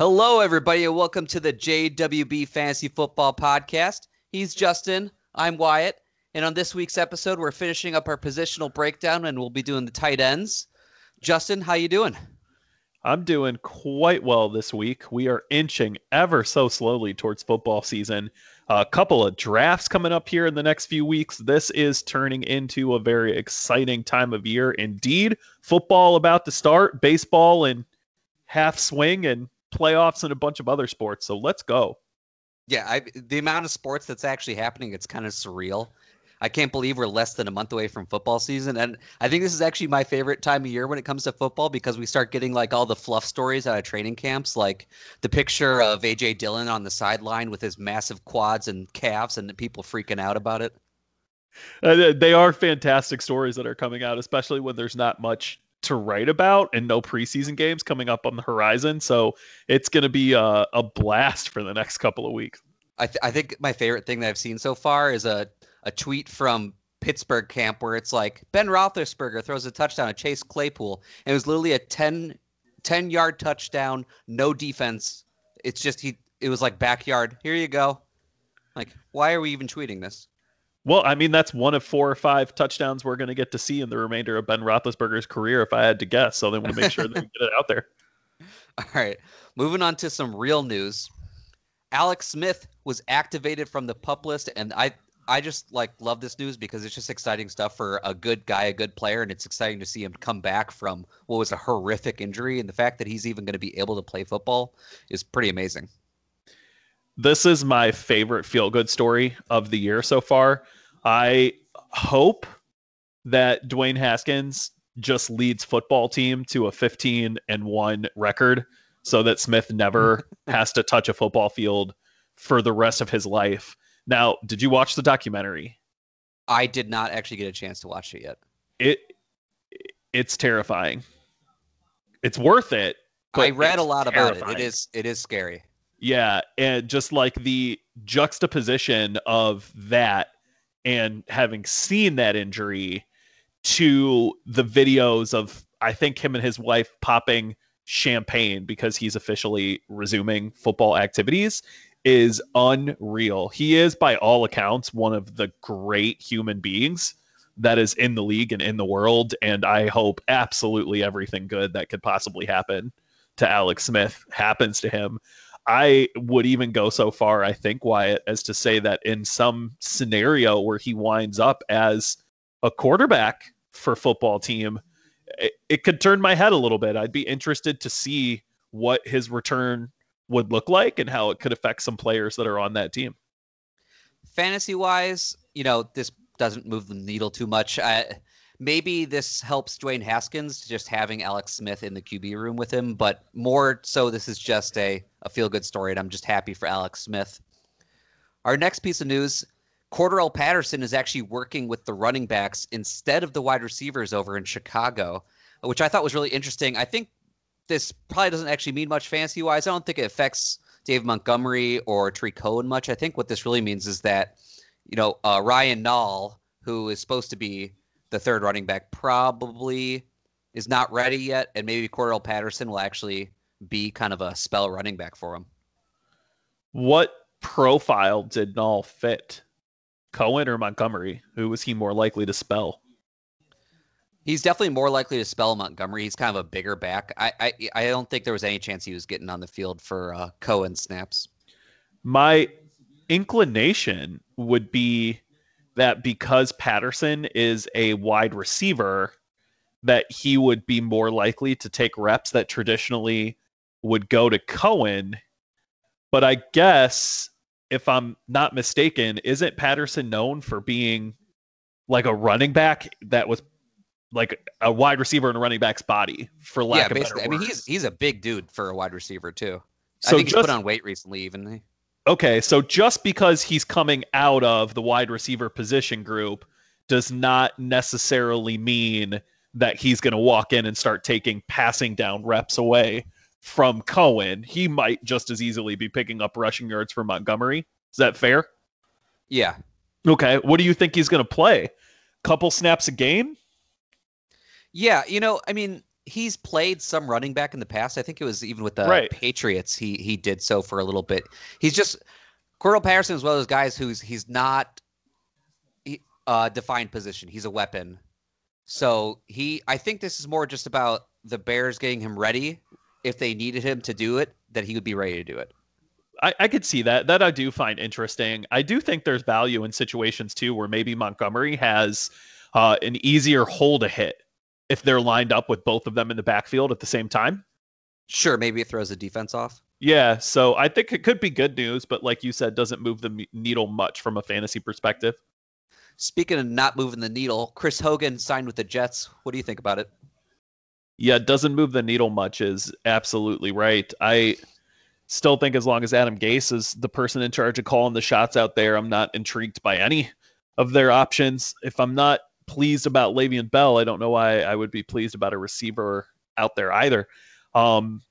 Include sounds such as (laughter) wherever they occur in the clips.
Hello, everybody, and welcome to the JWB Fantasy Football Podcast. He's Justin. I'm Wyatt. And on this week's episode, we're finishing up our positional breakdown, and we'll be doing the tight ends. Justin, how you doing? I'm doing quite well this week. We are inching ever so slowly towards football season. A couple of drafts coming up here in the next few weeks. This is turning into a very exciting time of year indeed. Football about to start, baseball and half swing, and playoffs and a bunch of other sports. So let's go. Yeah, I, the amount of sports that's actually happening, it's kind of surreal. I can't believe we're less than a month away from football season. And I think this is actually my favorite time of year when it comes to football because we start getting like all the fluff stories out of training camps, like the picture of AJ Dillon on the sideline with his massive quads and calves and the people freaking out about it. Uh, they are fantastic stories that are coming out, especially when there's not much to write about and no preseason games coming up on the horizon. So it's going to be a, a, blast for the next couple of weeks. I, th- I think my favorite thing that I've seen so far is a a tweet from Pittsburgh camp where it's like Ben Roethlisberger throws a touchdown to Chase Claypool, and it was literally a 10, 10 yard touchdown, no defense. It's just he. It was like backyard. Here you go. Like, why are we even tweeting this? Well, I mean, that's one of four or five touchdowns we're going to get to see in the remainder of Ben Roethlisberger's career, if I had to guess. So they want to make sure that we get it out there. (laughs) All right. Moving on to some real news. Alex Smith was activated from the pup list, and I I just like love this news because it's just exciting stuff for a good guy, a good player, and it's exciting to see him come back from what was a horrific injury, and the fact that he's even going to be able to play football is pretty amazing. This is my favorite feel good story of the year so far. I hope that Dwayne Haskins just leads football team to a 15 and 1 record so that Smith never (laughs) has to touch a football field for the rest of his life now, did you watch the documentary? I did not actually get a chance to watch it yet. It it's terrifying. It's worth it. I read a lot terrifying. about it. It is it is scary. Yeah, and just like the juxtaposition of that and having seen that injury to the videos of I think him and his wife popping champagne because he's officially resuming football activities is unreal. He is, by all accounts, one of the great human beings that is in the league and in the world. And I hope absolutely everything good that could possibly happen to Alex Smith happens to him. I would even go so far, I think, Wyatt, as to say that in some scenario where he winds up as a quarterback for football team, it, it could turn my head a little bit. I'd be interested to see what his return would look like and how it could affect some players that are on that team. Fantasy wise, you know, this doesn't move the needle too much. Uh, maybe this helps Dwayne Haskins just having Alex Smith in the QB room with him, but more so, this is just a, a feel good story, and I'm just happy for Alex Smith. Our next piece of news Cordarrelle Patterson is actually working with the running backs instead of the wide receivers over in Chicago, which I thought was really interesting. I think this probably doesn't actually mean much fantasy wise. I don't think it affects Dave Montgomery or Tarik Cohen much. I think what this really means is that, you know, uh, Ryan Nall, who is supposed to be the third running back, probably is not ready yet, and maybe Cordarrelle Patterson will actually be kind of a spell running back for him. What profile did Nall fit? Cohen or Montgomery? Who was he more likely to spell? He's definitely more likely to spell Montgomery. He's kind of a bigger back. I I, I don't think there was any chance he was getting on the field for uh, Cohen snaps. My inclination would be that because Patterson is a wide receiver, that he would be more likely to take reps that traditionally would go to Cohen. But I guess if I'm not mistaken, isn't Patterson known for being like a running back that was like a wide receiver in a running back's body, for lack of yeah, of basically. I mean, he's he's a big dude for a wide receiver too. So I think just, he's put on weight recently, even. Okay, so just because he's coming out of the wide receiver position group does not necessarily mean that he's going to walk in and start taking passing down reps away from Cohen. He might just as easily be picking up rushing yards for Montgomery. Is that fair? Yeah. Okay. What do you think he's going to play? Couple snaps a game? Yeah, you know, I mean, he's played some running back in the past. I think it was even with the Right. Patriots. He he did so for a little bit. He's just Cordarrelle Patterson is one of those guys who's he's not he- uh defined position. He's a weapon. So he I think this is more just about the Bears getting him ready. If they needed him to do it, that he would be ready to do it. I, I could see that. That I do find interesting. I do think there's value in situations too where maybe Montgomery has uh, an easier hole to hit if they're lined up with both of them in the backfield at the same time. Sure, maybe it throws the defense off. Yeah, so I think it could be good news, but like you said, doesn't move the needle much from a fantasy perspective. Speaking of not moving the needle, Chris Hogan signed with the Jets. What do you think about it? Yeah, it doesn't move the needle much is absolutely right. I still think as long as Adam Gase is the person in charge of calling the shots out there, I'm not intrigued by any of their options. If I'm not pleased about Le'Veon Bell, I don't know why I would be pleased about a receiver out there either. Um,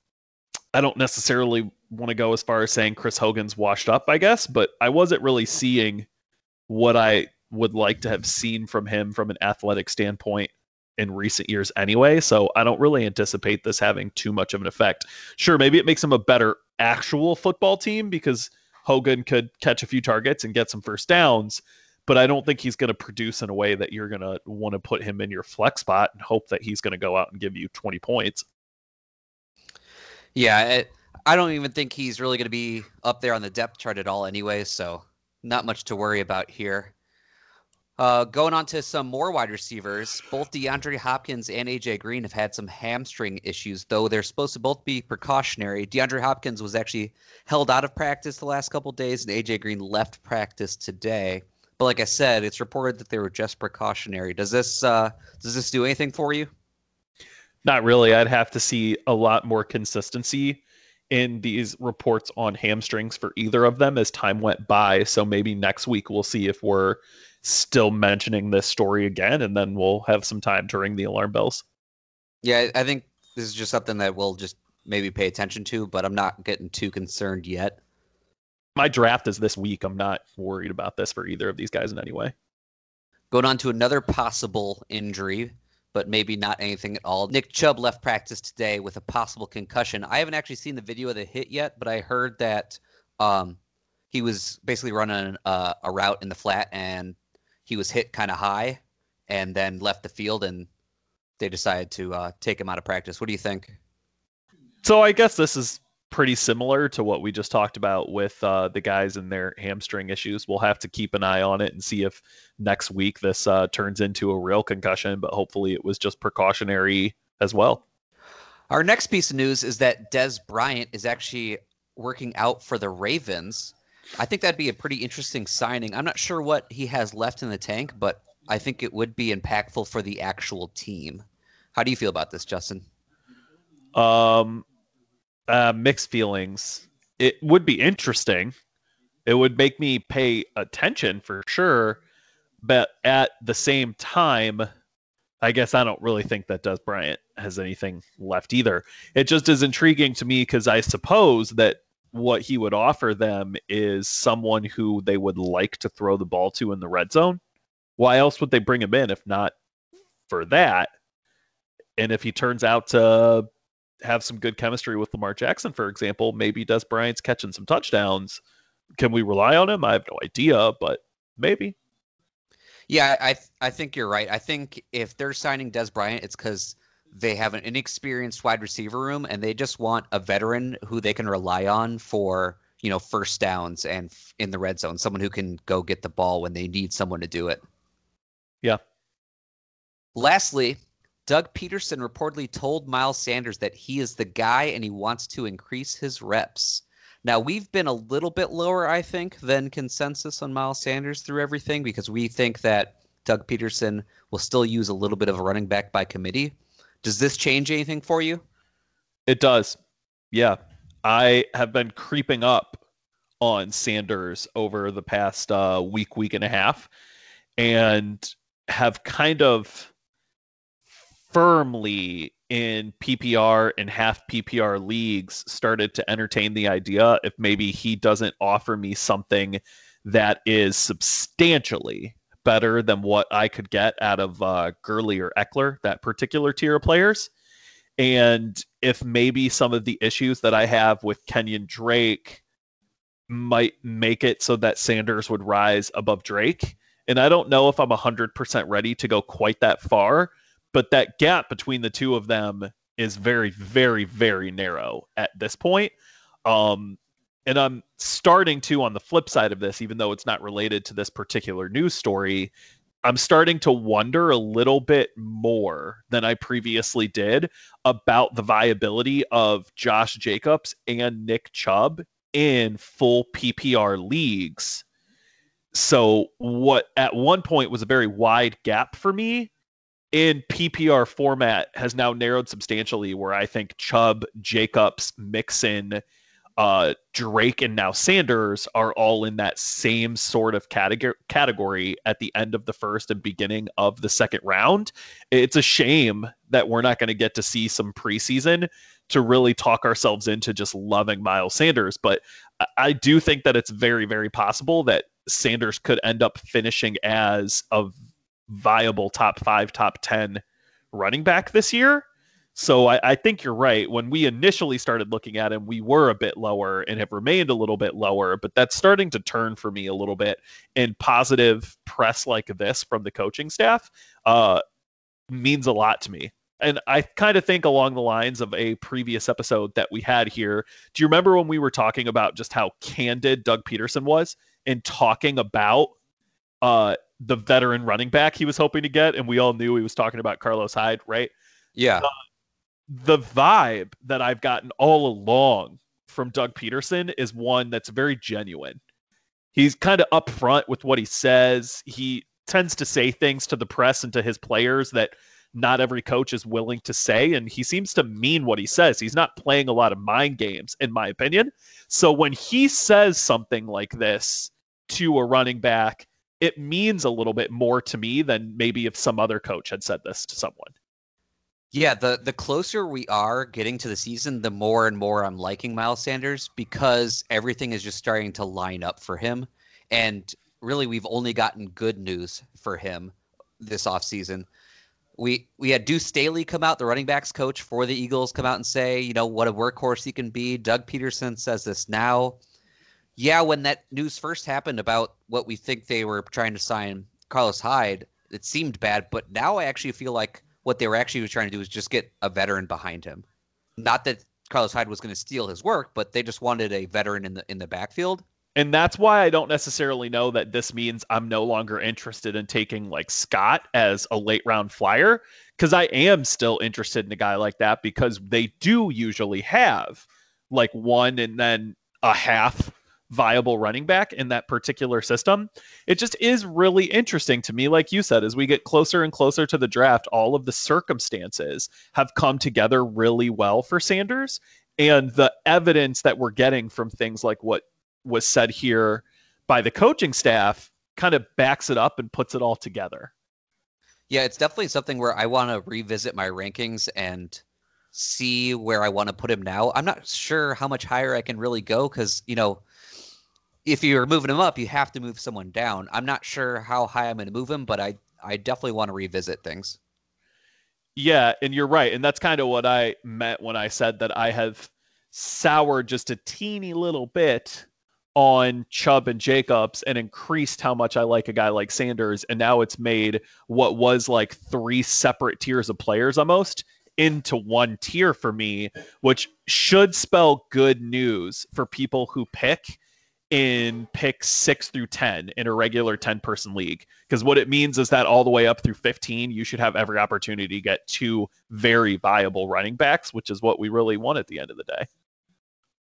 I don't necessarily want to go as far as saying Chris Hogan's washed up, I guess, but I wasn't really seeing what I would like to have seen from him from an athletic standpoint in recent years anyway. So I don't really anticipate this having too much of an effect. Sure, maybe it makes him a better actual football team because Hogan could catch a few targets and get some first downs, but I don't think he's going to produce in a way that you're going to want to put him in your flex spot and hope that he's going to go out and give you 20 points. Yeah, it, I don't even think he's really going to be up there on the depth chart at all, anyway. So not much to worry about here. Uh, going on to some more wide receivers, both DeAndre Hopkins and AJ Green have had some hamstring issues, though they're supposed to both be precautionary. DeAndre Hopkins was actually held out of practice the last couple days, and AJ Green left practice today. But like I said, it's reported that they were just precautionary. Does this uh, does this do anything for you? Not really. I'd have to see a lot more consistency in these reports on hamstrings for either of them as time went by. So maybe next week we'll see if we're still mentioning this story again, and then we'll have some time to ring the alarm bells. Yeah, I think this is just something that we'll just maybe pay attention to, but I'm not getting too concerned yet. My draft is this week. I'm not worried about this for either of these guys in any way. Going on to another possible injury, but maybe not anything at all. Nick Chubb left practice today with a possible concussion. I haven't actually seen the video of the hit yet, but I heard that um, he was basically running a, a route in the flat and he was hit kind of high and then left the field and they decided to uh, take him out of practice. What do you think? So I guess this is pretty similar to what we just talked about with uh, the guys and their hamstring issues. We'll have to keep an eye on it and see if next week this uh, turns into a real concussion, but hopefully it was just precautionary as well. Our next piece of news is that Dez Bryant is actually working out for the Ravens. I think that'd be a pretty interesting signing. I'm not sure what he has left in the tank, but I think it would be impactful for the actual team. How do you feel about this, Justin? Um, uh, mixed feelings. It would be interesting. It would make me pay attention for sure, but at the same time, I guess I don't really think that Dez Bryant has anything left either. It just is intriguing to me because I suppose that what he would offer them is someone who they would like to throw the ball to in the red zone. Why else would they bring him in if not for that? And if he turns out to have some good chemistry with Lamar Jackson, for example, maybe Dez Bryant's catching some touchdowns. Can we rely on him? I have no idea, but maybe. Yeah, I I think you're right. I think if they're signing Dez Bryant, it's because they have an inexperienced wide receiver room and they just want a veteran who they can rely on for you know first downs and f- in the red zone, someone who can go get the ball when they need someone to do it. Yeah. Lastly, Doug Pederson reportedly told Miles Sanders that he is the guy and he wants to increase his reps. Now, we've been a little bit lower, I think, than consensus on Miles Sanders through everything because we think that Doug Pederson will still use a little bit of a running back by committee. Does this change anything for you? It does. Yeah. I have been creeping up on Sanders over the past uh, week, week and a half, and have kind of firmly in PPR and half PPR leagues started to entertain the idea if maybe he doesn't offer me something that is substantially better than what I could get out of uh, Gurley or Ekeler, that particular tier of players. And if maybe some of the issues that I have with Kenyon Drake might make it so that Sanders would rise above Drake. And I don't know if I'm 100% ready to go quite that far, but that gap between the two of them is very, very, very narrow at this point. Um, and I'm starting to, on the flip side of this, even though it's not related to this particular news story, I'm starting to wonder a little bit more than I previously did about the viability of Josh Jacobs and Nick Chubb in full PPR leagues. So, what at one point was a very wide gap for me in PPR format has now narrowed substantially where I think Chubb, Jacobs, Mixon, uh, Drake, and now Sanders are all in that same sort of category category at the end of the first and beginning of the second round. It's a shame that we're not going to get to see some preseason to really talk ourselves into just loving Miles Sanders. But I do think that it's very, very possible that Sanders could end up finishing as a viable top five, top 10 running back this year. So I, I, think you're right. When we initially started looking at him, we were a bit lower and have remained a little bit lower, but that's starting to turn for me a little bit. And positive press like this from the coaching staff uh, means a lot to me and I kind of think along the lines of a previous episode that we had here. Do you remember when we were talking about just how candid Doug Pederson was in talking about uh, the veteran running back he was hoping to get? And we all knew he was talking about Carlos Hyde, right? Yeah. Uh, the vibe that I've gotten all along from Doug Pederson is one that's very genuine. He's kind of upfront with what he says. He tends to say things to the press and to his players that – not every coach is willing to say. And he seems to mean what he says. He's not playing a lot of mind games, in my opinion. So when he says something like this to a running back, it means a little bit more to me than maybe if some other coach had said this to someone. Yeah, the the closer we are getting to the season, the more and more I'm liking Miles Sanders because everything is just starting to line up for him. And really we've only gotten good news for him this offseason we we had Deuce Staley come out, the running backs coach for the Eagles, come out and say, you know, what a workhorse he can be. Doug Pederson says this now. Yeah, when that news first happened about what we think they were trying to sign Carlos Hyde, it seemed bad, but now I actually feel like what they were actually trying to do is just get a veteran behind him. Not that Carlos Hyde was going to steal his work, but they just wanted a veteran in the in the backfield. And that's why I don't necessarily know that this means I'm no longer interested in taking like Scott as a late round flyer because I am still interested in a guy like that because they do usually have like one and then a half viable running back in that particular system. It just is really interesting to me. Like you said, as we get closer and closer to the draft, all of the circumstances have come together really well for Sanders. And the evidence that we're getting from things like what was said here by the coaching staff kind of backs it up and puts it all together. Yeah, it's definitely something where I want to revisit my rankings and see where I want to put him now. I'm not sure how much higher I can really go because, you know, if you're moving him up, you have to move someone down. I'm not sure how high I'm going to move him, but I, I definitely want to revisit things. Yeah, and you're right. And that's kind of what I meant when I said that I have soured just a teeny little bit on Chubb and Jacobs and increased how much I like a guy like Sanders. And now it's made what was like three separate tiers of players almost into one tier for me, which should spell good news for people who pick in pick six through 10 in a regular 10 person league. Because what it means is that all the way up through 15, you should have every opportunity to get two very viable running backs, which is what we really want at the end of the day.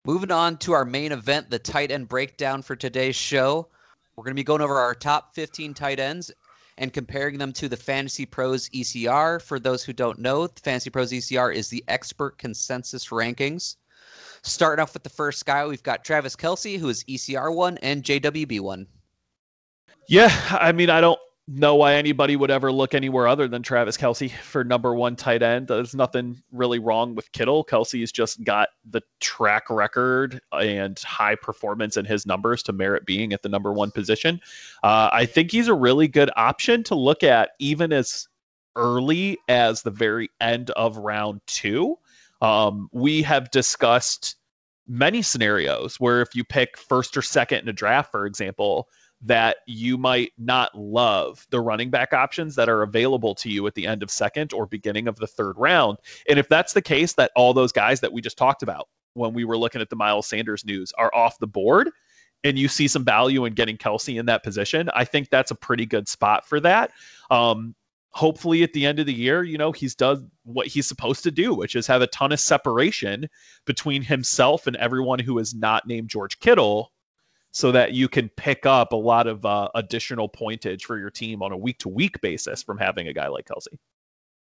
Moving on to our main event, the tight end breakdown for today's show. We're going to be going over our top 15 tight ends and comparing them to the Fantasy Pros ECR. For those who don't know, the Fantasy Pros ECR is the expert consensus rankings. Starting off with the first guy, we've got Travis Kelce, who is ECR one and JWB one. Yeah, I mean, I don't know why anybody would ever look anywhere other than Travis Kelce for number one tight end. There's nothing really wrong with Kittle. Kelce's just got the track record and high performance in his numbers to merit being at the number one position. Uh, I think he's a really good option to look at, even as early as the very end of round two. Um, we have discussed many scenarios where if you pick first or second in a draft, for example, that you might not love the running back options that are available to you at the end of second or beginning of the third round. And if that's the case, that all those guys that we just talked about when we were looking at the Miles Sanders news are off the board and you see some value in getting Kelce in that position, I think that's a pretty good spot for that. Um, hopefully at the end of the year, you know, he's done what he's supposed to do, which is have a ton of separation between himself and everyone who is not named George Kittle so that you can pick up a lot of uh, additional pointage for your team on a week to week basis from having a guy like Kelce.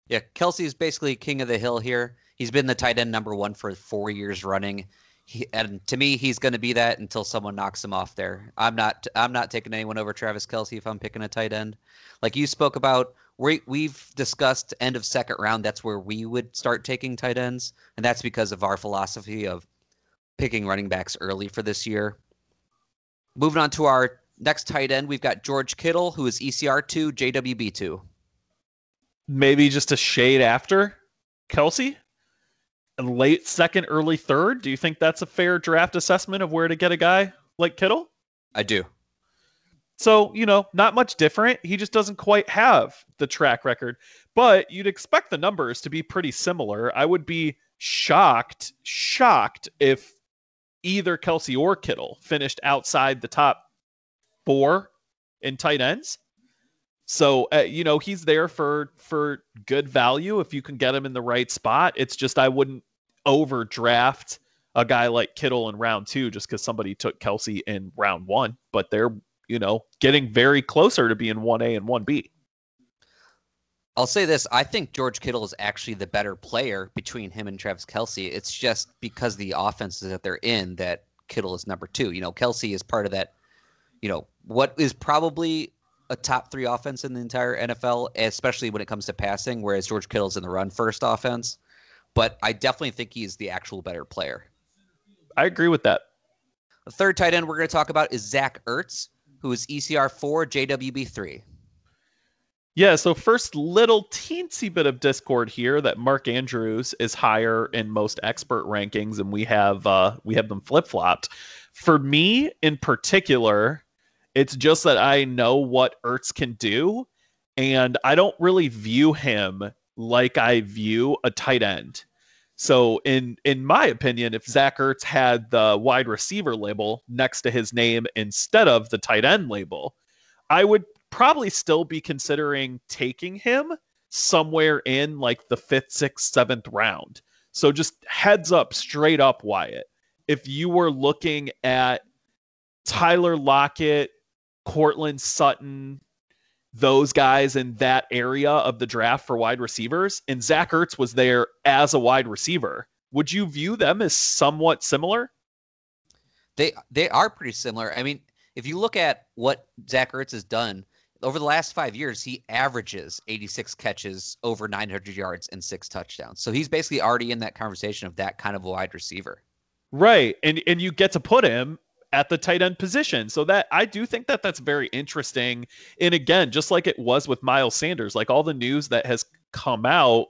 Yeah, Kelce is basically king of the hill here. He's been the tight end number one for four years running. He, and to me, he's going to be that until someone knocks him off there. I'm not. I'm not taking anyone over Travis Kelce if I'm picking a tight end. Like you spoke about, we we've discussed end of second round. That's where we would start taking tight ends, and that's because of our philosophy of picking running backs early for this year. Moving on to our next tight end, we've got George Kittle, who is ECR2, JWB2. Maybe just a shade after Kelce? late second, early third? Do you think that's a fair draft assessment of where to get a guy like Kittle? I do. So, you know, not much different. He just doesn't quite have the track record, but you'd expect the numbers to be pretty similar. I would be shocked, shocked if either Kelce or Kittle finished outside the top four in tight ends. So uh, you know he's there for for good value if you can get him in the right spot. It's just I wouldn't overdraft a guy like Kittle in round two just because somebody took Kelce in round one. But they're you know getting very closer to being one A and one B. I'll say this: I think George Kittle is actually the better player between him and Travis Kelce. It's just because the offenses that they're in that Kittle is number two. You know, Kelce is part of that. You know, what is probably a top three offense in the entire NFL, especially when it comes to passing, whereas George Kittle's in the run first offense. But I definitely think he's the actual better player. I agree with that. The third tight end we're going to talk about is Zach Ertz, who is ECR four, JWB three. Yeah, so first little teensy bit of discord here that Mark Andrews is higher in most expert rankings, and we have uh, we have them flip flopped. For me in particular, it's just that I know what Ertz can do, and I don't really view him like I view a tight end. So in in my opinion, if Zach Ertz had the wide receiver label next to his name instead of the tight end label, I would probably still be considering taking him somewhere in like the fifth, sixth, seventh round. So just heads up, straight up, Wyatt. If you were looking at Tyler Lockett, Courtland Sutton, those guys in that area of the draft for wide receivers, and Zach Ertz was there as a wide receiver, would you view them as somewhat similar? They they are pretty similar. I mean, if you look at what Zach Ertz has done over the last five years, he averages 86 catches, over 900 yards, and six touchdowns. So he's basically already in that conversation of that kind of wide receiver. Right, and and you get to put him at the tight end position. So that I do think that that's very interesting. And again, just like it was with Miles Sanders, like all the news that has come out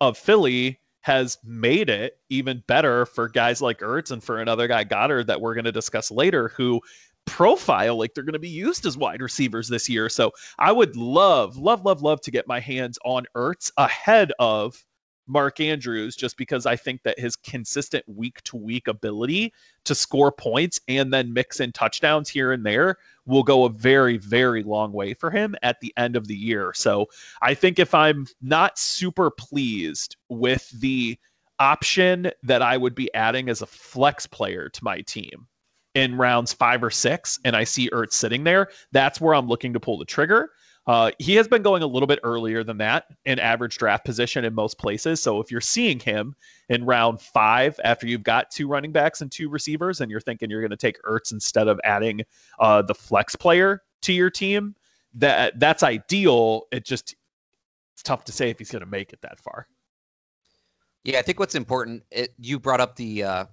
of Philly has made it even better for guys like Ertz and for another guy Goedert that we're going to discuss later, who profile like they're going to be used as wide receivers this year. So I would love, love, love, love to get my hands on Ertz ahead of Mark Andrews just because I think that his consistent week to week ability to score points and then mix in touchdowns here and there will go a very, very long way for him at the end of the year. So I think if I'm not super pleased with the option that I would be adding as a flex player to my team, in rounds five or six and I see Ertz sitting there, that's where I'm looking to pull the trigger. Uh, he has been going a little bit earlier than that in average draft position in most places. So if you're seeing him in round five after you've got two running backs and two receivers, and you're thinking you're going to take Ertz instead of adding uh, the flex player to your team, that that's ideal. It just it's tough to say if he's going to make it that far. Yeah, I think what's important. It, you brought up the uh,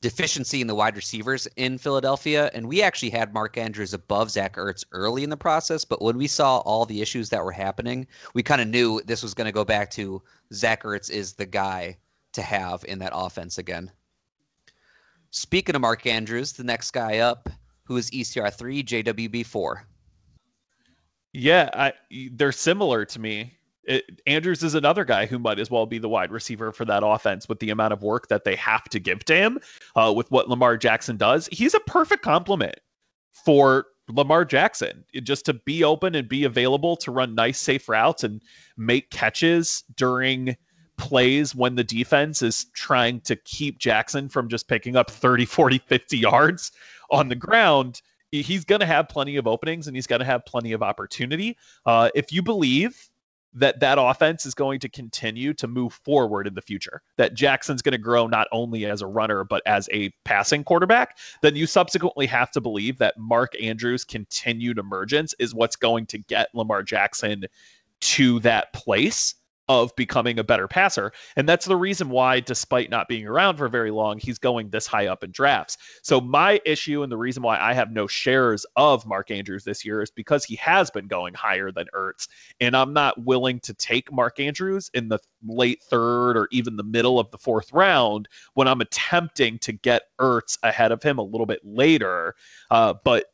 deficiency in the wide receivers in Philadelphia, and we actually had Mark Andrews above Zach Ertz early in the process. But when we saw all the issues that were happening, we kind of knew this was going to go back to Zach Ertz is the guy to have in that offense again. Speaking of Mark Andrews, the next guy up, who is ECR three, JWB four. Yeah, I, they're similar to me. It, Andrews is another guy who might as well be the wide receiver for that offense with the amount of work that they have to give to him uh, with what Lamar Jackson does. He's a perfect complement for Lamar Jackson just to be open and be available to run nice, safe routes and make catches during plays when the defense is trying to keep Jackson from just picking up 30, 40, 50 yards on the ground. He's going to have plenty of openings and he's going to have plenty of opportunity. Uh, if you believe that that offense is going to continue to move forward in the future. That jackson's going to grow not only as a runner but as a passing quarterback. Then you subsequently have to believe that mark andrews continued emergence is what's going to get lamar jackson to that place of becoming a better passer. And that's the reason why, despite not being around for very long, he's going this high up in drafts. So, my issue and the reason why I have no shares of Mark Andrews this year is because he has been going higher than Ertz. And I'm not willing to take Mark Andrews in the late third or even the middle of the fourth round when I'm attempting to get Ertz ahead of him a little bit later. Uh, but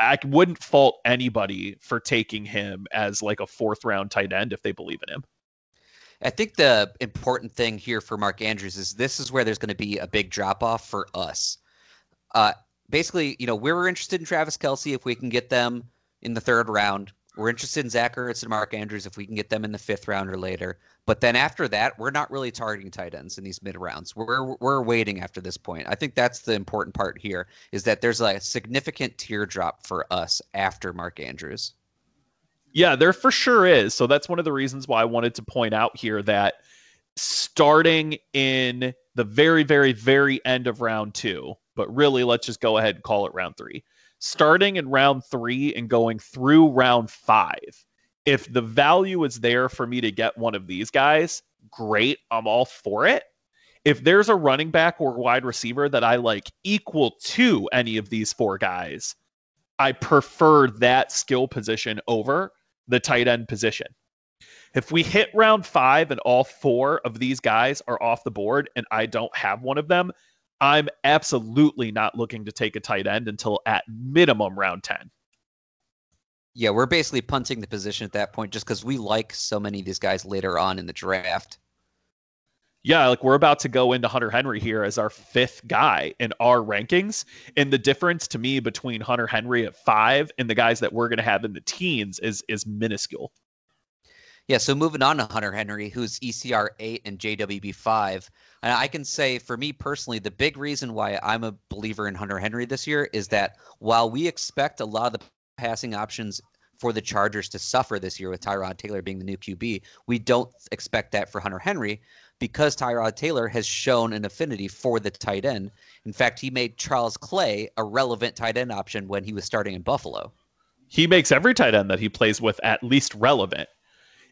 I wouldn't fault anybody for taking him as like a fourth round tight end if they believe in him. I think the important thing here for Mark Andrews is this is where there's going to be a big drop off for us. Uh, basically, you know, we're interested in Travis Kelce if we can get them in the third round. We're interested in Zach Ertz and Mark Andrews if we can get them in the fifth round or later. But then after that, we're not really targeting tight ends in these mid rounds. We're we're waiting after this point. I think that's the important part here is that there's a significant teardrop for us after Mark Andrews. Yeah, there for sure is. So that's one of the reasons why I wanted to point out here that starting in the very, very, very end of round two, but really let's just go ahead and call it round three. Starting in round three and going through round five, if the value is there for me to get one of these guys, great. I'm all for it. If there's a running back or wide receiver that I like equal to any of these four guys, I prefer that skill position over the tight end position. If we hit round five and all four of these guys are off the board and I don't have one of them, I'm absolutely not looking to take a tight end until at minimum round 10. Yeah, we're basically punting the position at that point just because we like so many of these guys later on in the draft yeah, like we're about to go into Hunter Henry here as our fifth guy in our rankings. And the difference to me between Hunter Henry at five and the guys that we're going to have in the teens is is minuscule. Yeah, so moving on to Hunter Henry, who's ECR eight and JWB five. And I can say for me personally, the big reason why I'm a believer in Hunter Henry this year is that while we expect a lot of the passing options for the Chargers to suffer this year with Tyrod Taylor being the new QB, we don't expect that for Hunter Henry because Tyrod Taylor has shown an affinity for the tight end. In fact, he made Charles Clay a relevant tight end option when he was starting in Buffalo. He makes every tight end that he plays with at least relevant.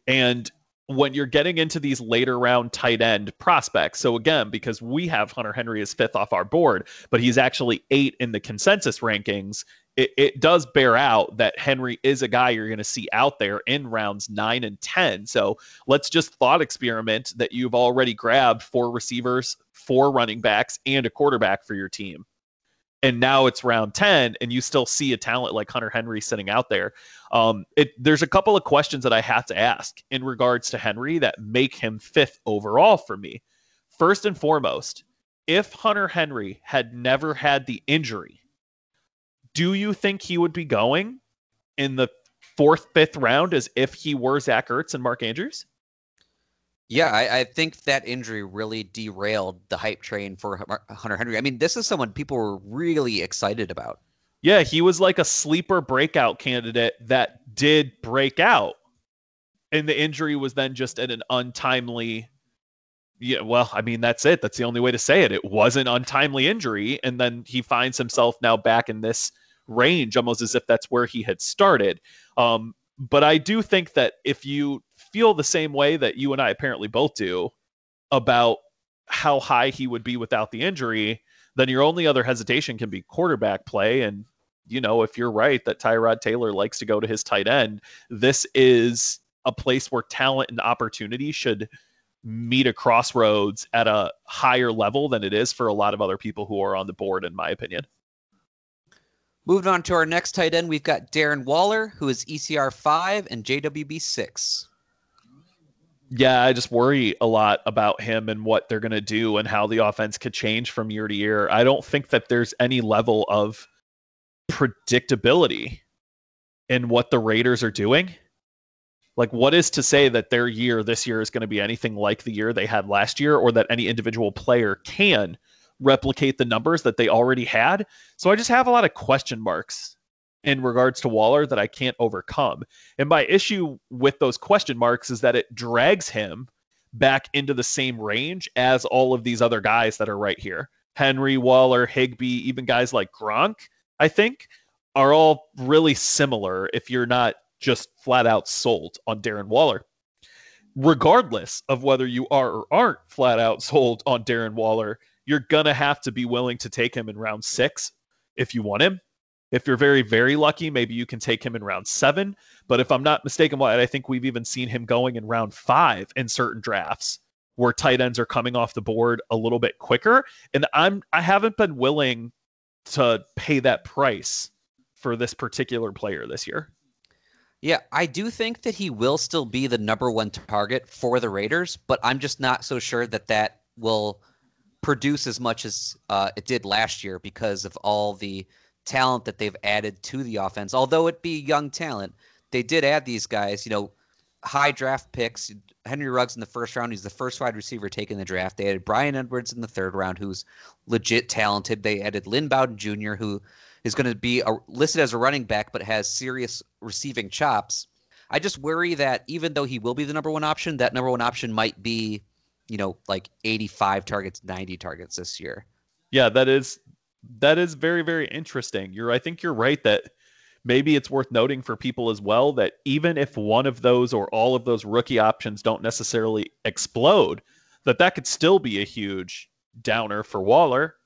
And when you're getting into these later round tight end prospects, so again, because we have Hunter Henry as fifth off our board, but he's actually eight in the consensus rankings, it, it does bear out that Henry is a guy you're going to see out there in rounds nine and 10. So let's just thought experiment that you've already grabbed four receivers, four running backs, and a quarterback for your team. And now it's round 10, and you still see a talent like Hunter Henry sitting out there. Um, it, there's a couple of questions that I have to ask in regards to Henry that make him fifth overall for me. First and foremost, if Hunter Henry had never had the injury do you think he would be going in the fourth, fifth round as if he were Zach Ertz and Mark Andrews? Yeah, I, I, think that injury really derailed the hype train for Hunter Henry. I mean, this is someone people were really excited about. Yeah, he was like a sleeper breakout candidate that did break out. And the injury was then just at an untimely yeah, well, I mean, that's it. That's the only way to say it. It was an untimely injury. And then he finds himself now back in this range, almost as if that's where he had started. Um, but I do think that if you feel the same way that you and I apparently both do about how high he would be without the injury, then your only other hesitation can be quarterback play. And, you know, if you're right that Tyrod Taylor likes to go to his tight end, this is a place where talent and opportunity should meet a crossroads at a higher level than it is for a lot of other people who are on the board, in my opinion. Moving on to our next tight end, we've got Darren Waller, who is ECR five and JWB six. Yeah, I just worry a lot about him and what they're going to do and how the offense could change from year to year. I don't think that there's any level of predictability in what the Raiders are doing. Like, what is to say that their year this year is going to be anything like the year they had last year, or that any individual player can replicate the numbers that they already had? So I just have a lot of question marks in regards to Waller that I can't overcome. And my issue with those question marks is that it drags him back into the same range as all of these other guys that are right here. Henry, Waller, Higbee, even guys like Gronk, I think, are all really similar if you're not just flat out sold on Darren Waller. Regardless of whether you are or aren't flat out sold on Darren Waller, you're to have to be willing to take him in round six if you want him. If you're very, very lucky, maybe you can take him in round seven. But if I'm not mistaken, why I think we've even seen him going in round five in certain drafts where tight ends are coming off the board a little bit quicker. And I'm I haven't been willing to pay that price for this particular player this year. Yeah, I do think that he will still be the number one target for the Raiders, but I'm just not so sure that that will produce as much as uh, it did last year because of all the talent that they've added to the offense. Although it be young talent, they did add these guys, you know, high draft picks. Henry Ruggs in the first round, he's the first wide receiver taken the draft. They added Bryan Edwards in the third round, who's legit talented. They added Lynn Bowden Jr., who is going to be a, listed as a running back but has serious receiving chops. I just worry that even though he will be the number one option, that number one option might be, you know, like 85 targets, 90 targets this year. Yeah, that is that is very very interesting. You're I think you're right that maybe it's worth noting for people as well that even if one of those or all of those rookie options don't necessarily explode, that that could still be a huge downer for Waller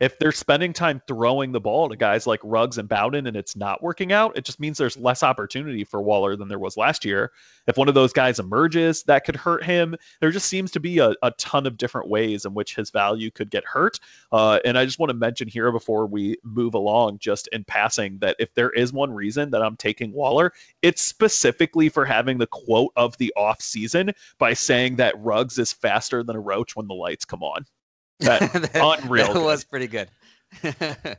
if they're spending time throwing the ball to guys like Ruggs and Bowden and it's not working out, it just means there's less opportunity for Waller than there was last year. If one of those guys emerges, that could hurt him. There just seems to be a, a ton of different ways in which his value could get hurt. Uh, and I just want to mention here before we move along, just in passing, that if there is one reason that I'm taking Waller, it's specifically for having the quote of the off season by saying that Ruggs is faster than a roach when the lights come on. (laughs) That, unreal. That was pretty good. (laughs)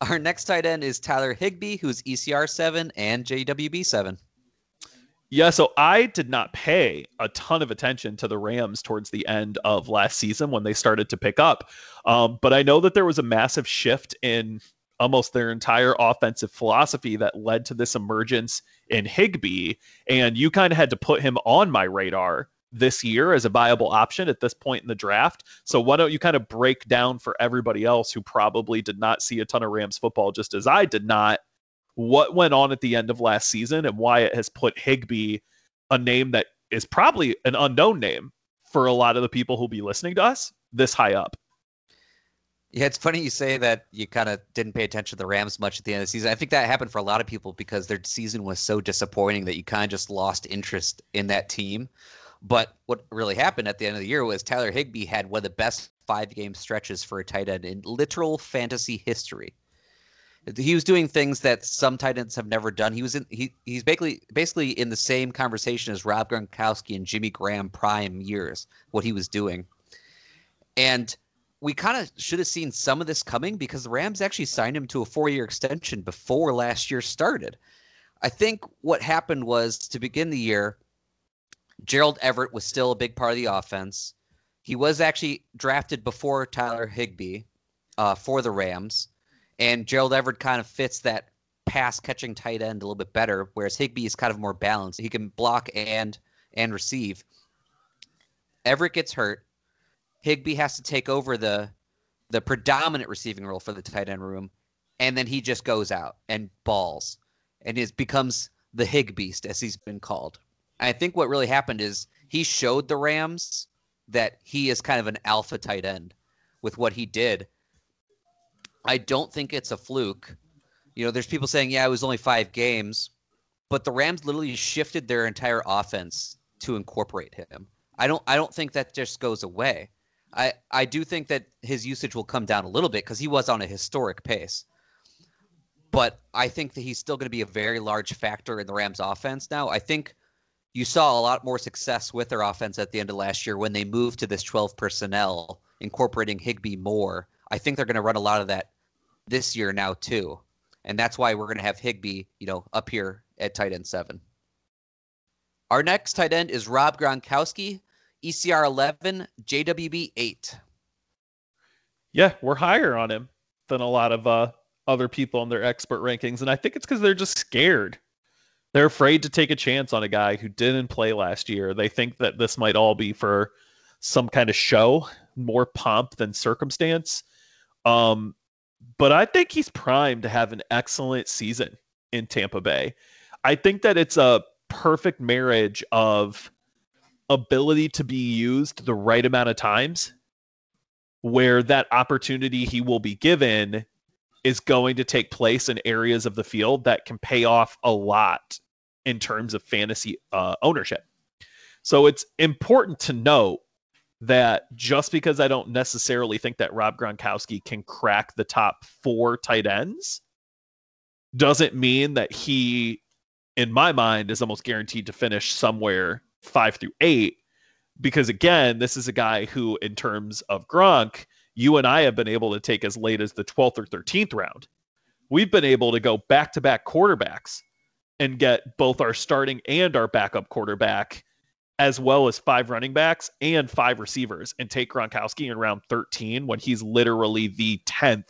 Our next tight end is Tyler Higbee, who's ECR seven and JWB seven. Yeah, so I did not pay a ton of attention to the Rams towards the end of last season when they started to pick up. Um, but I know that there was a massive shift in almost their entire offensive philosophy that led to this emergence in Higbee. And you kind of had to put him on my radar this year as a viable option at this point in the draft. So why don't you kind of break down for everybody else who probably did not see a ton of Rams football just as I did not what went on at the end of last season and why it has put Higbee a name that is probably an unknown name for a lot of the people who'll be listening to us this high up. Yeah, it's funny you say that you kind of didn't pay attention to the Rams much at the end of the season. I think that happened for a lot of people because their season was so disappointing that you kind of just lost interest in that team. But what really happened at the end of the year was Tyler Higbee had one of the best five game stretches for a tight end in literal fantasy history. He was doing things that some tight ends have never done. He was in he he's basically basically in the same conversation as Rob Gronkowski and Jimmy Graham prime years, what he was doing. And we kind of should have seen some of this coming because the Rams actually signed him to a four year extension before last year started. I think what happened was to begin the year, Gerald Everett was still a big part of the offense. He was actually drafted before Tyler Higbee uh, for the Rams, and Gerald Everett kind of fits that pass catching tight end a little bit better, whereas Higbee is kind of more balanced. He can block and and receive. Everett gets hurt. Higbee has to take over the the predominant receiving role for the tight end room, and then he just goes out and balls and is becomes the Hig Beast as he's been called. I think what really happened is he showed the Rams that he is kind of an alpha tight end with what he did. I don't think it's a fluke. You know, there's people saying, yeah, it was only five games, but the Rams literally shifted their entire offense to incorporate him. I don't I don't think that just goes away. I, I do think that his usage will come down a little bit because he was on a historic pace. But I think that he's still going to be a very large factor in the Rams offense now. I think you saw a lot more success with their offense at the end of last year when they moved to this 12 personnel, incorporating Higbee more. I think they're going to run a lot of that this year now too. And that's why we're going to have Higbee, you know, up here at tight end seven. Our next tight end is Rob Gronkowski, ECR 11, JWB 8. Yeah, we're higher on him than a lot of uh, other people in their expert rankings. And I think it's because they're just scared. They're afraid to take a chance on a guy who didn't play last year. They think that this might all be for some kind of show, more pomp than circumstance. Um, but I think he's primed to have an excellent season in Tampa Bay. I think that it's a perfect marriage of ability to be used the right amount of times where that opportunity he will be given is going to take place in areas of the field that can pay off a lot in terms of fantasy uh, ownership. So it's important to note that just because I don't necessarily think that Rob Gronkowski can crack the top four tight ends doesn't mean that he, in my mind, is almost guaranteed to finish somewhere five through eight. Because again, this is a guy who, in terms of Gronk, you and I have been able to take as late as the 12th or 13th round. We've been able to go back to back quarterbacks and get both our starting and our backup quarterback, as well as five running backs and five receivers, and take Gronkowski in round 13 when he's literally the 10th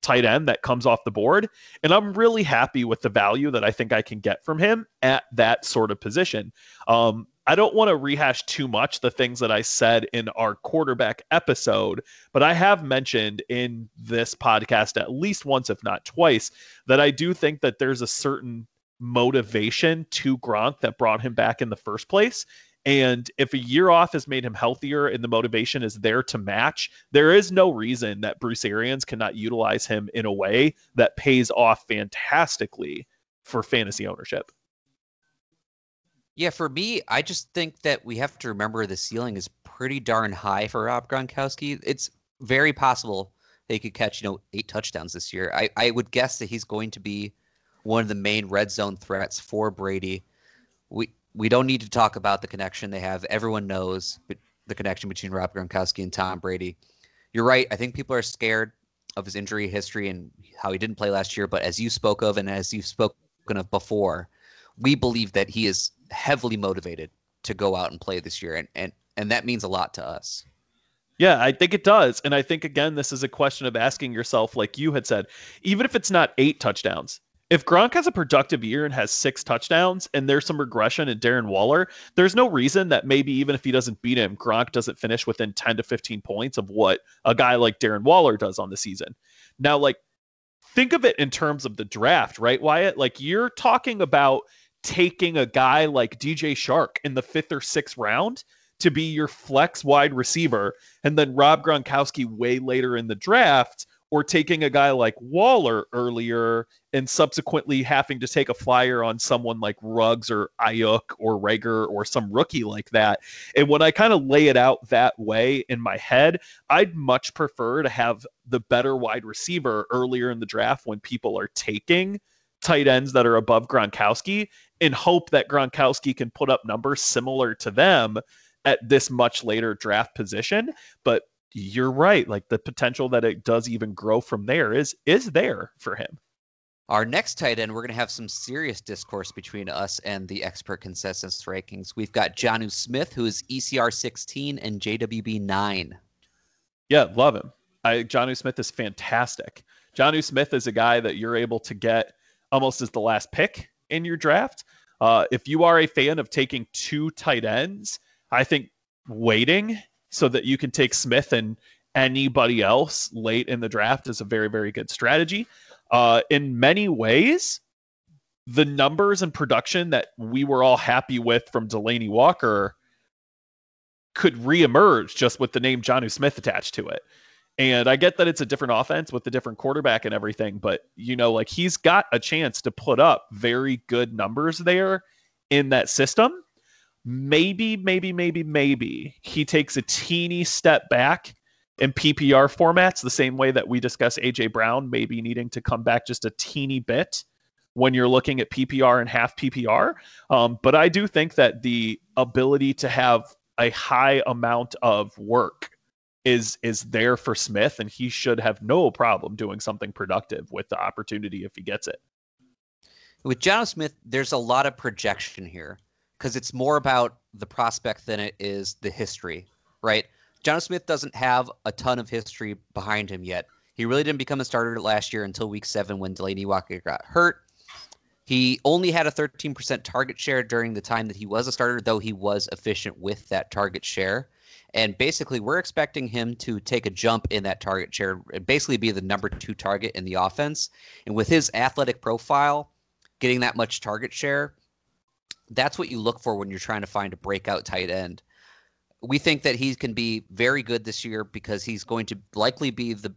tight end that comes off the board. And I'm really happy with the value that I think I can get from him at that sort of position. Um, I don't want to rehash too much the things that I said in our quarterback episode, but I have mentioned in this podcast at least once, if not twice, that I do think that there's a certain motivation to Gronk that brought him back in the first place. And if a year off has made him healthier and the motivation is there to match, there is no reason that Bruce Arians cannot utilize him in a way that pays off fantastically for fantasy ownership. Yeah, for me, I just think that we have to remember the ceiling is pretty darn high for Rob Gronkowski. It's very possible he could catch, you know, eight touchdowns this year. I, I would guess that he's going to be one of the main red zone threats for Brady. We we don't need to talk about the connection they have. Everyone knows the connection between Rob Gronkowski and Tom Brady. You're right. I think people are scared of his injury history and how he didn't play last year. But as you spoke of and as you've spoken of before, we believe that he is heavily motivated to go out and play this year, and and and that means a lot to us. Yeah, I think it does. And I think, again, this is a question of asking yourself, like you had said, even if it's not eight touchdowns, if Gronk has a productive year and has six touchdowns and there's some regression in Darren Waller, there's no reason that maybe even if he doesn't beat him, Gronk doesn't finish within 10 to 15 points of what a guy like Darren Waller does on the season. Now, like, think of it in terms of the draft, right, Wyatt? Like, you're talking about taking a guy like DJ Chark in the fifth or sixth round to be your flex wide receiver, and then Rob Gronkowski way later in the draft, or taking a guy like Waller earlier and subsequently having to take a flyer on someone like Ruggs or Aiyuk or Reagor or some rookie like that. And when I kind of lay it out that way in my head, I'd much prefer to have the better wide receiver earlier in the draft when people are taking tight ends that are above Gronkowski and hope that Gronkowski can put up numbers similar to them at this much later draft position. But you're right. Like the potential that it does even grow from there is is there for him. Our next tight end, we're going to have some serious discourse between us and the expert consensus rankings. We've got Jonnu Smith, who is ECR 16 and JWB 9. Yeah, love him. I Jonnu Smith is fantastic. Jonnu Smith is a guy that you're able to get almost as the last pick in your draft. Uh, if you are a fan of taking two tight ends, I think waiting so that you can take Smith and anybody else late in the draft is a very, very good strategy. Uh, in many ways, the numbers and production that we were all happy with from Delanie Walker could reemerge just with the name Jonnu Smith attached to it. And I get that it's a different offense with the different quarterback and everything, but you know, like he's got a chance to put up very good numbers there in that system. Maybe, maybe, maybe, maybe he takes a teeny step back in PPR formats, the same way that we discuss AJ Brown maybe needing to come back just a teeny bit when you're looking at PPR and half PPR. Um, but I do think that the ability to have a high amount of work is is there for Smith, and he should have no problem doing something productive with the opportunity if he gets it. With John Smith, there's a lot of projection here because it's more about the prospect than it is the history, right? John Smith doesn't have a ton of history behind him yet. He really didn't become a starter last year until week seven when Delanie Walker got hurt. He only had a 13% target share during the time that he was a starter, though he was efficient with that target share. And basically, we're expecting him to take a jump in that target share and basically be the number two target in the offense. And with his athletic profile, getting that much target share, that's what you look for when you're trying to find a breakout tight end. We think that he can be very good this year because he's going to likely be the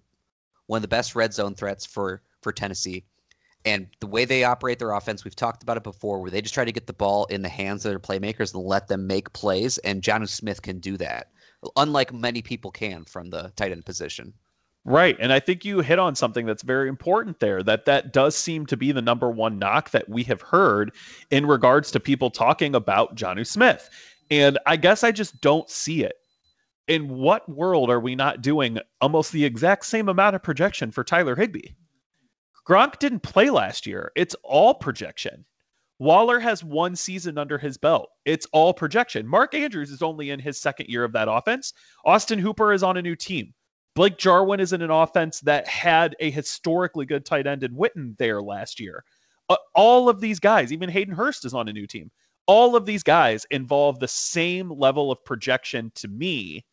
one of the best red zone threats for for Tennessee. And the way they operate their offense, we've talked about it before, where they just try to get the ball in the hands of their playmakers and let them make plays. And Jonnu Smith can do that unlike many people can from the tight end position. Right. And I think you hit on something that's very important there that that does seem to be the number one knock that we have heard in regards to people talking about Jonnu Smith. And I guess I just don't see it. In what world are we not doing almost the exact same amount of projection for Tyler Higbee? Gronk didn't play last year. It's all projection. Waller has one season under his belt. It's all projection. Mark Andrews is only in his second year of that offense. Austin Hooper is on a new team. Blake Jarwin is in an offense that had a historically good tight end in Witten there last year. Uh, all of these guys, even Hayden Hurst is on a new team. All of these guys involve the same level of projection to me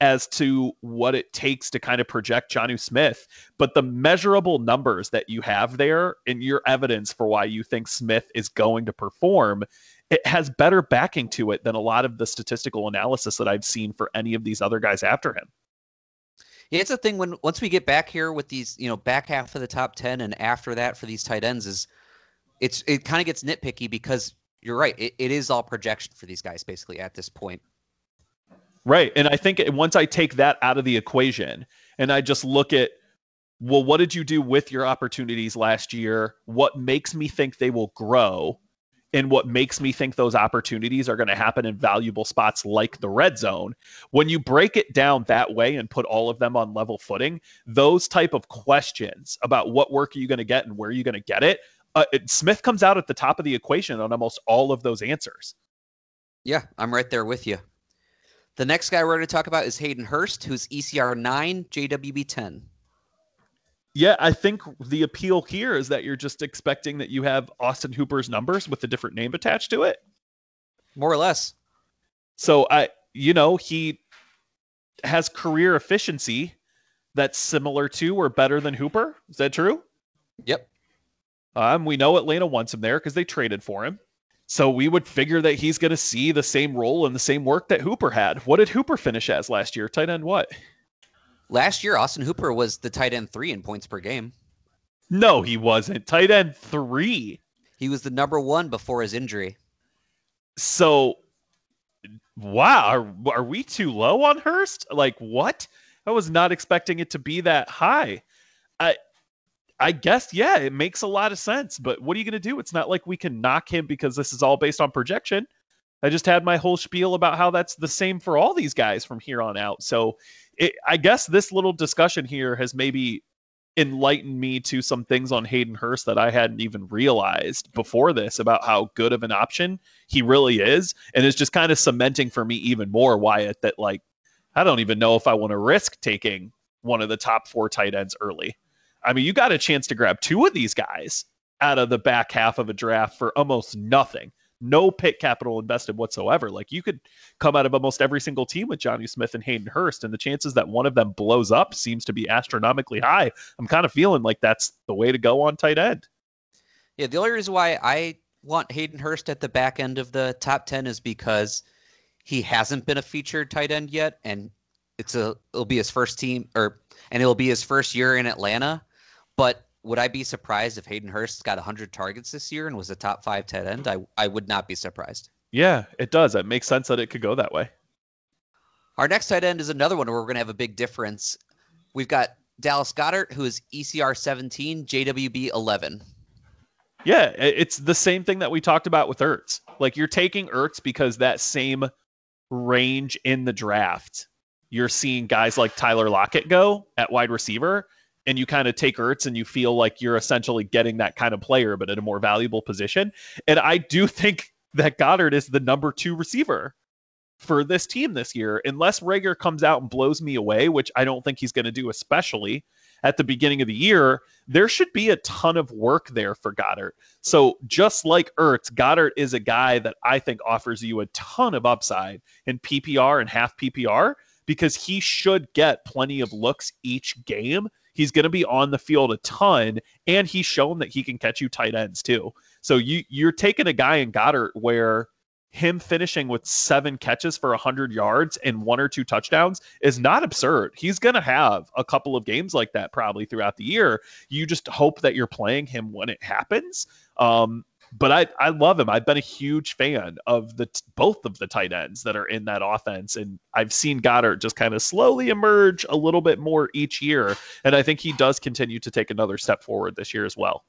as to what it takes to kind of project Jonnu Smith. But the measurable numbers that you have there and your evidence for why you think Smith is going to perform, it has better backing to it than a lot of the statistical analysis that I've seen for any of these other guys after him. Yeah, it's a thing when once we get back here with these, you know, back half of the top 10 and after that for these tight ends is it's it kind of gets nitpicky because you're right. It, it is all projection for these guys basically at this point. Right. And I think once I take that out of the equation and I just look at, well, what did you do with your opportunities last year? What makes me think they will grow? And what makes me think those opportunities are going to happen in valuable spots like the red zone. When you break it down that way and put all of them on level footing, those type of questions about what work are you going to get and where are you going to get it, uh, it, Smith comes out at the top of the equation on almost all of those answers. Yeah, I'm right there with you. The next guy we're going to talk about is Hayden Hurst, who's ECR 9, JWB 10. Yeah, I think the appeal here is that you're just expecting that you have Austin Hooper's numbers with a different name attached to it. More or less. So I you know, he has career efficiency that's similar to or better than Hooper. Is that true? Yep. Um, we know Atlanta wants him there because they traded for him. So we would figure that he's going to see the same role and the same work that Hooper had. What did Hooper finish as last year? Tight end what? Last year, Austin Hooper was the tight end three in points per game. No, he wasn't. Tight end three. He was the number one before his injury. So, wow, are, are we too low on Hurst? Like, what? I was not expecting it to be that high. I I guess, yeah, it makes a lot of sense. But what are you going to do? It's not like we can knock him because this is all based on projection. I just had my whole spiel about how that's the same for all these guys from here on out. So it, I guess this little discussion here has maybe enlightened me to some things on Hayden Hurst that I hadn't even realized before this about how good of an option he really is. And it's just kind of cementing for me even more, Wyatt, that like, I don't even know if I want to risk taking one of the top four tight ends early. I mean, you got a chance to grab two of these guys out of the back half of a draft for almost nothing. no pick capital invested whatsoever. Like you could come out of almost every single team with Jonnu Smith and Hayden Hurst, and the chances that one of them blows up seems to be astronomically high. I'm kind of feeling like that's the way to go on tight end. Yeah, the only reason why I want Hayden Hurst at the back end of the top 10 is because he hasn't been a featured tight end yet and it's a it'll be his first team or and it'll be his first year in Atlanta. But would I be surprised if Hayden Hurst got 100 targets this year and was a top 5 tight end? I I would not be surprised. Yeah, it does. It makes sense that it could go that way. Our next tight end is another one where we're going to have a big difference. We've got Dallas Goedert, who is ECR 17, JWB 11. Yeah, it's the same thing that we talked about with Ertz. Like you're taking Ertz because that same range in the draft, you're seeing guys like Tyler Lockett go at wide receiver, and you kind of take Ertz and you feel like you're essentially getting that kind of player, but at a more valuable position. And I do (laughs) think that Goedert is the number two receiver for this team this year, unless Reagor comes out and blows me away, which I don't think he's going to do, especially at the beginning of the year, there should be a ton of work there for Goedert. So just like Ertz, Goedert is a guy that I think offers you a ton of upside in PPR and half PPR because he should get plenty of looks each game. He's going to be on the field a ton, and he's shown that he can catch you tight ends too. So you you're taking a guy in Goedert where him finishing with seven catches for 100 yards and one or two touchdowns is not absurd. He's going to have a couple of games like that probably throughout the year. You just hope that you're playing him when it happens. Um, but I, I love him. I've been a huge fan of the both of the tight ends that are in that offense, and I've seen Goedert just kind of slowly emerge a little bit more each year, and I think he does continue to take another step forward this year as well.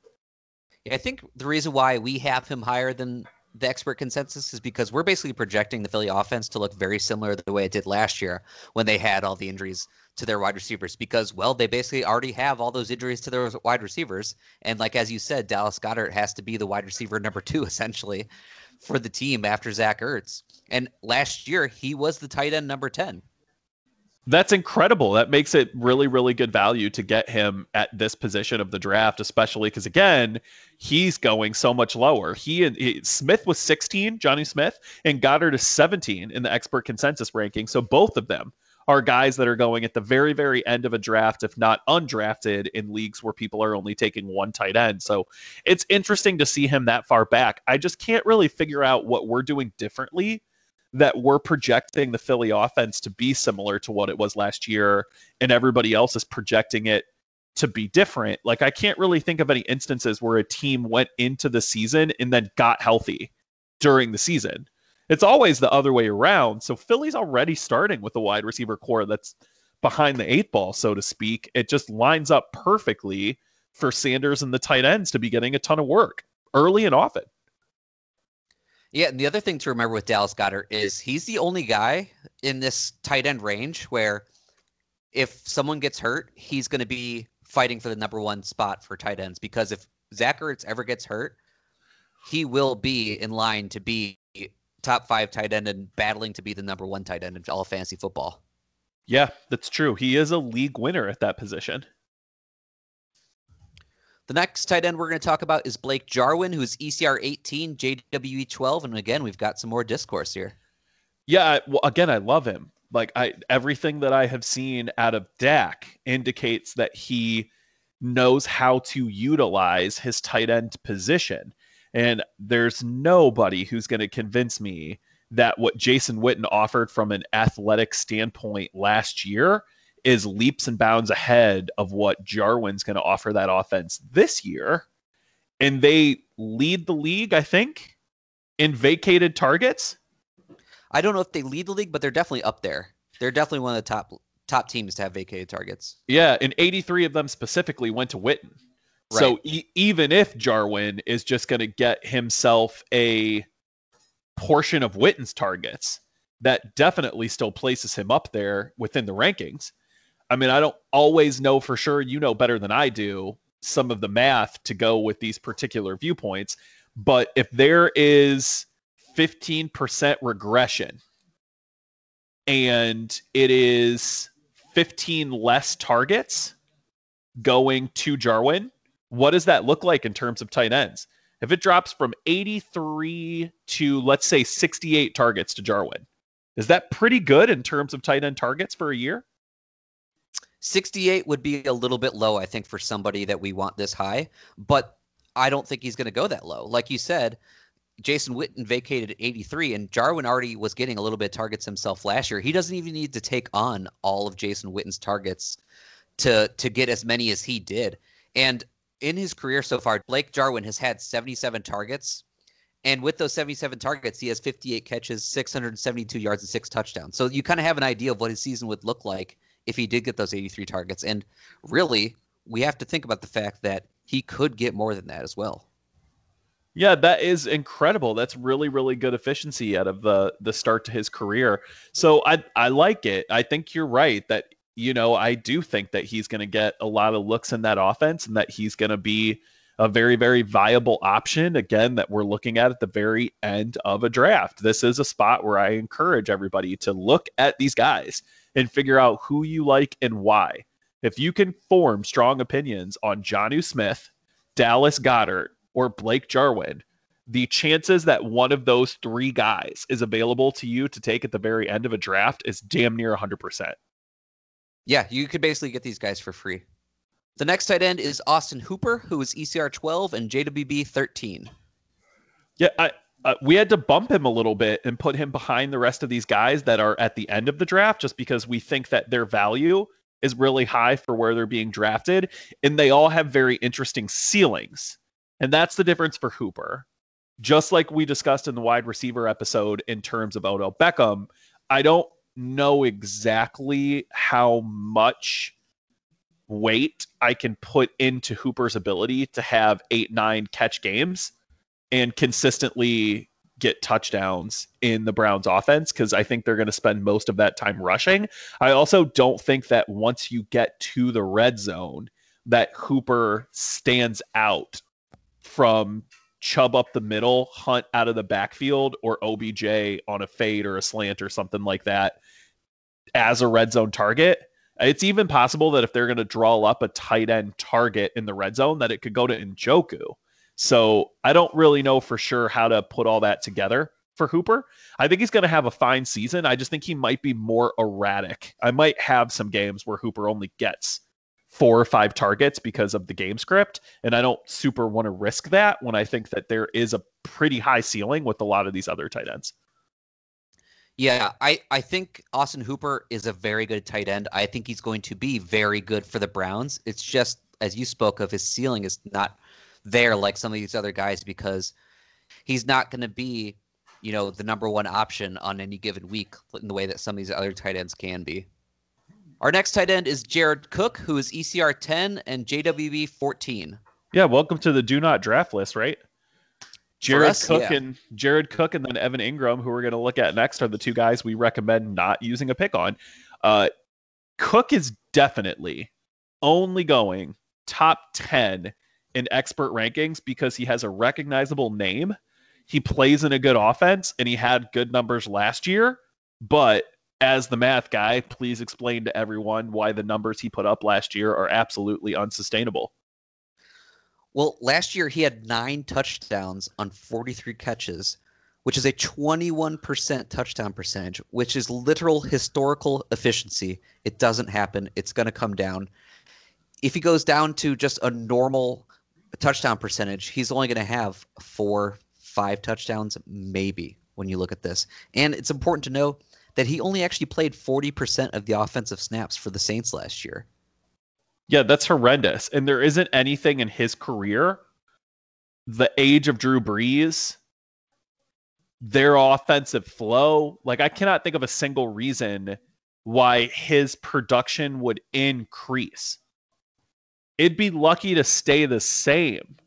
I think the reason why we have him higher than the expert consensus is because we're basically projecting the Philly offense to look very similar to the way it did last year when they had all the injuries to their wide receivers because well they basically already have all those injuries to their wide receivers and like as you said Dallas Goedert has to be the wide receiver number 2 (laughs) essentially for the team after Zach Ertz and last year he was the tight end number 10 that's incredible. That makes it really, really good value to get him at this position of the draft, especially because again, he's going so much lower. He and he, Smith was 16, Jonnu Smith, and Goedert is 17 in the expert consensus ranking. So both of them are guys that are going at the very, very end of a draft, if not undrafted, in leagues where people are only taking one tight end. So it's interesting to see him that far back. I just can't really figure out what we're doing differently that we're projecting the Philly offense to be similar to what it was last year, and everybody else is projecting it to be different. Like, I can't really think of any instances where a team went into the season and then got healthy during the season. It's always the other way around. So, Philly's already starting with a wide receiver corps that's behind the eight ball, so to speak. It just lines up perfectly for Sanders and the tight ends to be getting a ton of work early and often. Yeah, and the other thing to remember with Dallas Goedert is he's the only guy in this tight end range where if someone gets hurt, he's going to be fighting for the number one spot for tight ends because if Zach Ertz ever gets hurt, he will be in line to be top five tight end and battling to be the number one tight end in all fantasy football. Yeah, that's true. He is a league winner at that position. The next tight end we're going to talk about is Blake Jarwin, who's ECR 18, JWB 12. And again, we've got some more discourse here. Yeah, well, again, I love him. Like I everything that I have seen out of Dak indicates that he knows how to utilize his tight end position. And there's nobody who's going to convince me that what Jason Witten offered from an athletic standpoint last year is leaps and bounds ahead of what Jarwin's going to offer that offense this year. And they lead the league, I think, in vacated targets. I don't know if they lead the league, but they're definitely up there. They're definitely one of the top top teams to have vacated targets. Yeah, and 83 of them specifically went to Witten. Right. So e- even if Jarwin is just going to get himself a portion of Witten's targets, that definitely still places him up there within the rankings. I mean, I don't always know for sure. You know better than I do some of the math to go with these particular viewpoints. But if there is 15% regression and it is 15 less targets going to Jarwin, what does that look like in terms of tight ends? if it drops from 83 to let's say 68 targets to Jarwin, is that pretty good in terms of tight end targets for a year? 68 would be a little bit low, I think, for somebody that we want this high, but I don't think he's going to go that low. Like you said, Jason Witten vacated 83, and Jarwin already was getting a little bit of targets himself last year. He doesn't even need to take on all of Jason Witten's targets to to get as many as he did. And in his career so far, Blake Jarwin has had 77 targets. And with those 77 targets, he has 58 catches, 672 yards, and six touchdowns. So you kind of have an idea of what his season would look like if he did get those 83 targets. And really, we have to think about the fact that he could get more than that as well. Yeah, that is incredible. That's really, really good efficiency out of the the start to his career. So I I like it. I think you're right that you know I do think that he's going to get a lot of looks in that offense and that he's going to be a very, very viable option. Again, that we're looking at at the very end of a draft. This is a spot where I encourage everybody to look at these guys and figure out who you like and why. If you can form strong opinions on Jonnu Smith, Dallas Goedert, or Blake Jarwin, the chances that one of those three guys is available to you to take at the very end of a draft is damn near 100%. Yeah, you could basically get these guys for free. The next tight end is Austin Hooper, who is ECR 12 and JWB 13. Yeah, I, uh, we had to bump him a little bit and put him behind the rest of these guys that are at the end of the draft just because we think that their value is really high for where they're being drafted and they all have very interesting ceilings. And that's the difference for Hooper. Just like we discussed in the wide receiver episode in terms of Odell Beckham, I don't know exactly how much weight I can put into Hooper's ability to have eight, nine catch games and consistently get touchdowns in the Browns offense because I think they're going to spend most of that time rushing. I also don't think that once you get to the red zone, that Hooper stands out from Chubb up the middle, Hunt out of the backfield, or OBJ on a fade or a slant or something like that as a red zone target. It's even possible that if they're going to draw up a tight end target in the red zone, that it could go to Njoku. So I don't really know for sure how to put all that together for Hooper. I think he's going to have a fine season. I just think he might be more erratic. I might have some games where Hooper only gets four or five targets because of the game script. And I don't super want to risk that when I think that there is a pretty high ceiling with a lot of these other tight ends. Yeah, I, I think Austin Hooper is a very good tight end. I think he's going to be very good for the Browns. It's just, as you spoke of, his ceiling is not there like some of these other guys because he's not going to be, you know, the number one option on any given week in the way that some of these other tight ends can be. Our next tight end is Jared Cook, who is ECR 10 and JWB 14. Yeah, welcome to the do not draft list, right? Jared us, Cook yeah. and Jared Cook and then Evan Engram, who we're going to look at next, are the two guys we recommend not using a pick on. Uh, Cook is definitely only going top 10 in expert rankings because he has a recognizable name. He plays in a good offense and he had good numbers last year, but as the math guy, please explain to everyone why the numbers he put up last year are absolutely unsustainable. Well, last year he had nine touchdowns on 43 catches, which is a 21% touchdown percentage, which is literal historical efficiency. It doesn't happen. It's going to come down. If he goes down to just a normal touchdown percentage, he's only going to have four, five touchdowns, maybe, when you look at this. And it's important to know that he only actually played 40% of the offensive snaps for the Saints last year. Yeah, that's horrendous. And there isn't anything in his career, the age of Drew Brees, their offensive flow. Like, I cannot think of a single reason why his production would increase. It'd be lucky to stay the same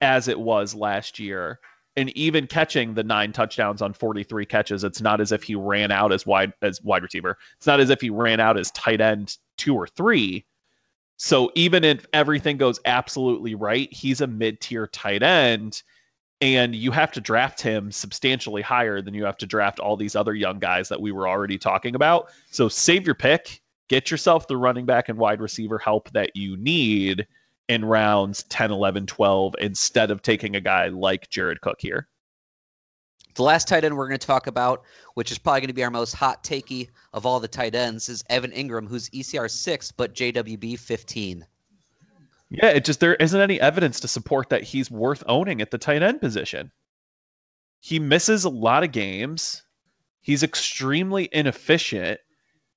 as it was last year and even catching the nine touchdowns on 43 catches, it's not as if he ran out as wide as wide receiver. It's not as if he ran out as tight end two or three. So even if everything goes absolutely right, he's a mid-tier tight end and you have to draft him substantially higher than you have to draft all these other young guys that we were already talking about. So save your pick, get yourself the running back and wide receiver help that you need in rounds 10, 11, 12 instead of taking a guy like Jared Cook here. The last tight end we're going to talk about, which is probably going to be our most hot takey of all the tight ends, is Evan Engram, who's ECR 6 but JWB 15. Yeah, it just there isn't any evidence to support that he's worth owning at the tight end position. He misses a lot of games. He's extremely inefficient.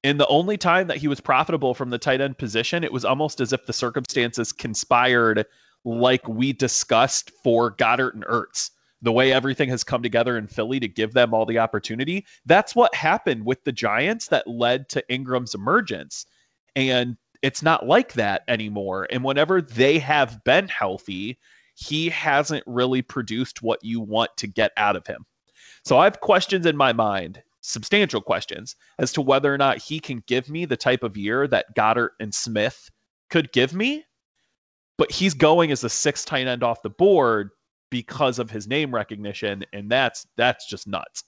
And the only time that he was profitable from the tight end position, it was almost as if the circumstances conspired, like we discussed for Goedert and Ertz. The way everything has come together in Philly to give them all the opportunity. That's what happened with the Giants that led to Engram's emergence. And it's not like that anymore. And whenever they have been healthy, he hasn't really produced what you want to get out of him. So I have questions in my mind substantial questions as to whether or not he can give me the type of year that Goedert and Smith could give me. But he's going as a sixth tight end off the board because of his name recognition, and that's that's just nuts.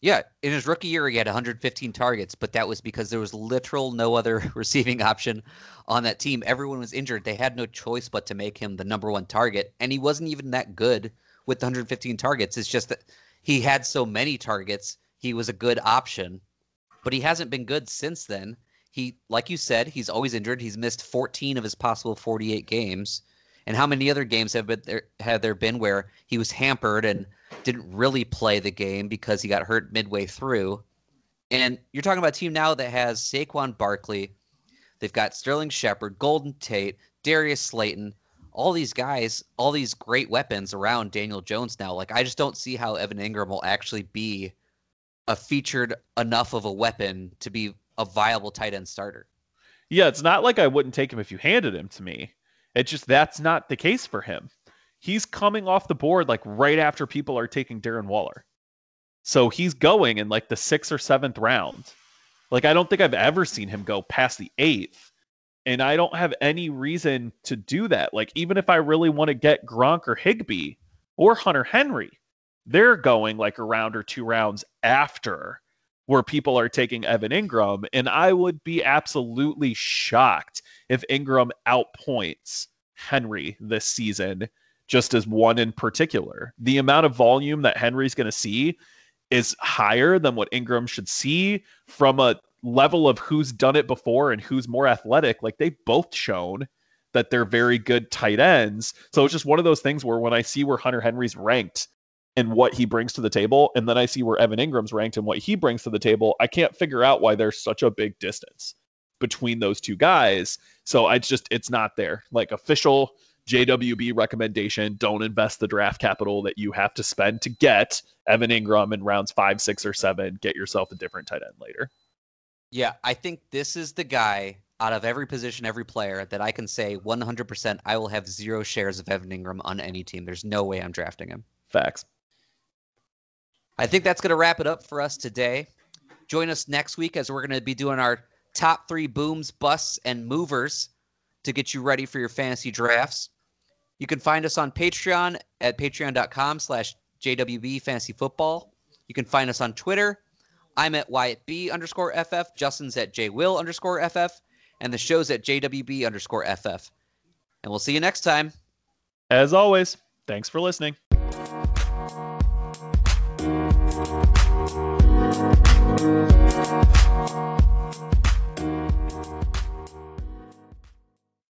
Yeah, in his rookie year, he had 115 targets, but that was because there was literal no other (laughs) receiving option on that team. Everyone was injured. They had no choice but to make him the number one target, and he wasn't even that good with 115 targets. It's just that he had so many targets he was a good option, but he hasn't been good since then. He, like you said, he's always injured. He's missed 14 of his possible 48 games. And how many other games have been there have there been where he was hampered and didn't really play the game because he got hurt midway through? And you're talking about a team now that has Saquon Barkley. They've got Sterling Shepard, Golden Tate, Darius Slayton, all these guys, all these great weapons around Daniel Jones now. Like I just don't see how Evan Engram will actually be a featured enough of a weapon to be a viable tight end starter. Yeah, it's not like I wouldn't take him if you handed him to me. It's just that's not the case for him. He's coming off the board like right after people are taking Darren Waller. So he's going in like the sixth or seventh round. Like I don't think I've ever seen him go past the eighth. And I don't have any reason to do that. Like even if I really want to get Gronk or Higbee or Hunter Henry, they're going like a round or two rounds after where people are taking Evan Engram. And I would be absolutely shocked if Engram outpoints Henry this season, just as one in particular. The amount of volume that Henry's going to see is higher than what Engram should see from a level of who's done it before and who's more athletic. Like they've both shown that they're very good tight ends. So it's just one of those things where when I see where Hunter Henry's ranked and what he brings to the table, and then I see where Evan Engram's ranked and what he brings to the table, I can't figure out why there's such a big distance between those two guys. So I just it's not there. Like official JWB recommendation, don't invest the draft capital that you have to spend to get Evan Engram in rounds five, six, or seven. Get yourself a different tight end later. Yeah, I think this is the guy out of every position, every player that I can say 100% I will have zero shares of Evan Engram on any team. There's no way I'm drafting him. Facts. I think that's going to wrap it up for us today. Join us next week as we're going to be doing our top three booms, busts, and movers to get you ready for your fantasy drafts. You can find us on Patreon at patreon.com slash JWB Fantasy Football. You can find us on Twitter. I'm at Wyatt B underscore FF. Justin's at JWill underscore FF. And the show's at JWB underscore FF. And we'll see you next time. As always, thanks for listening.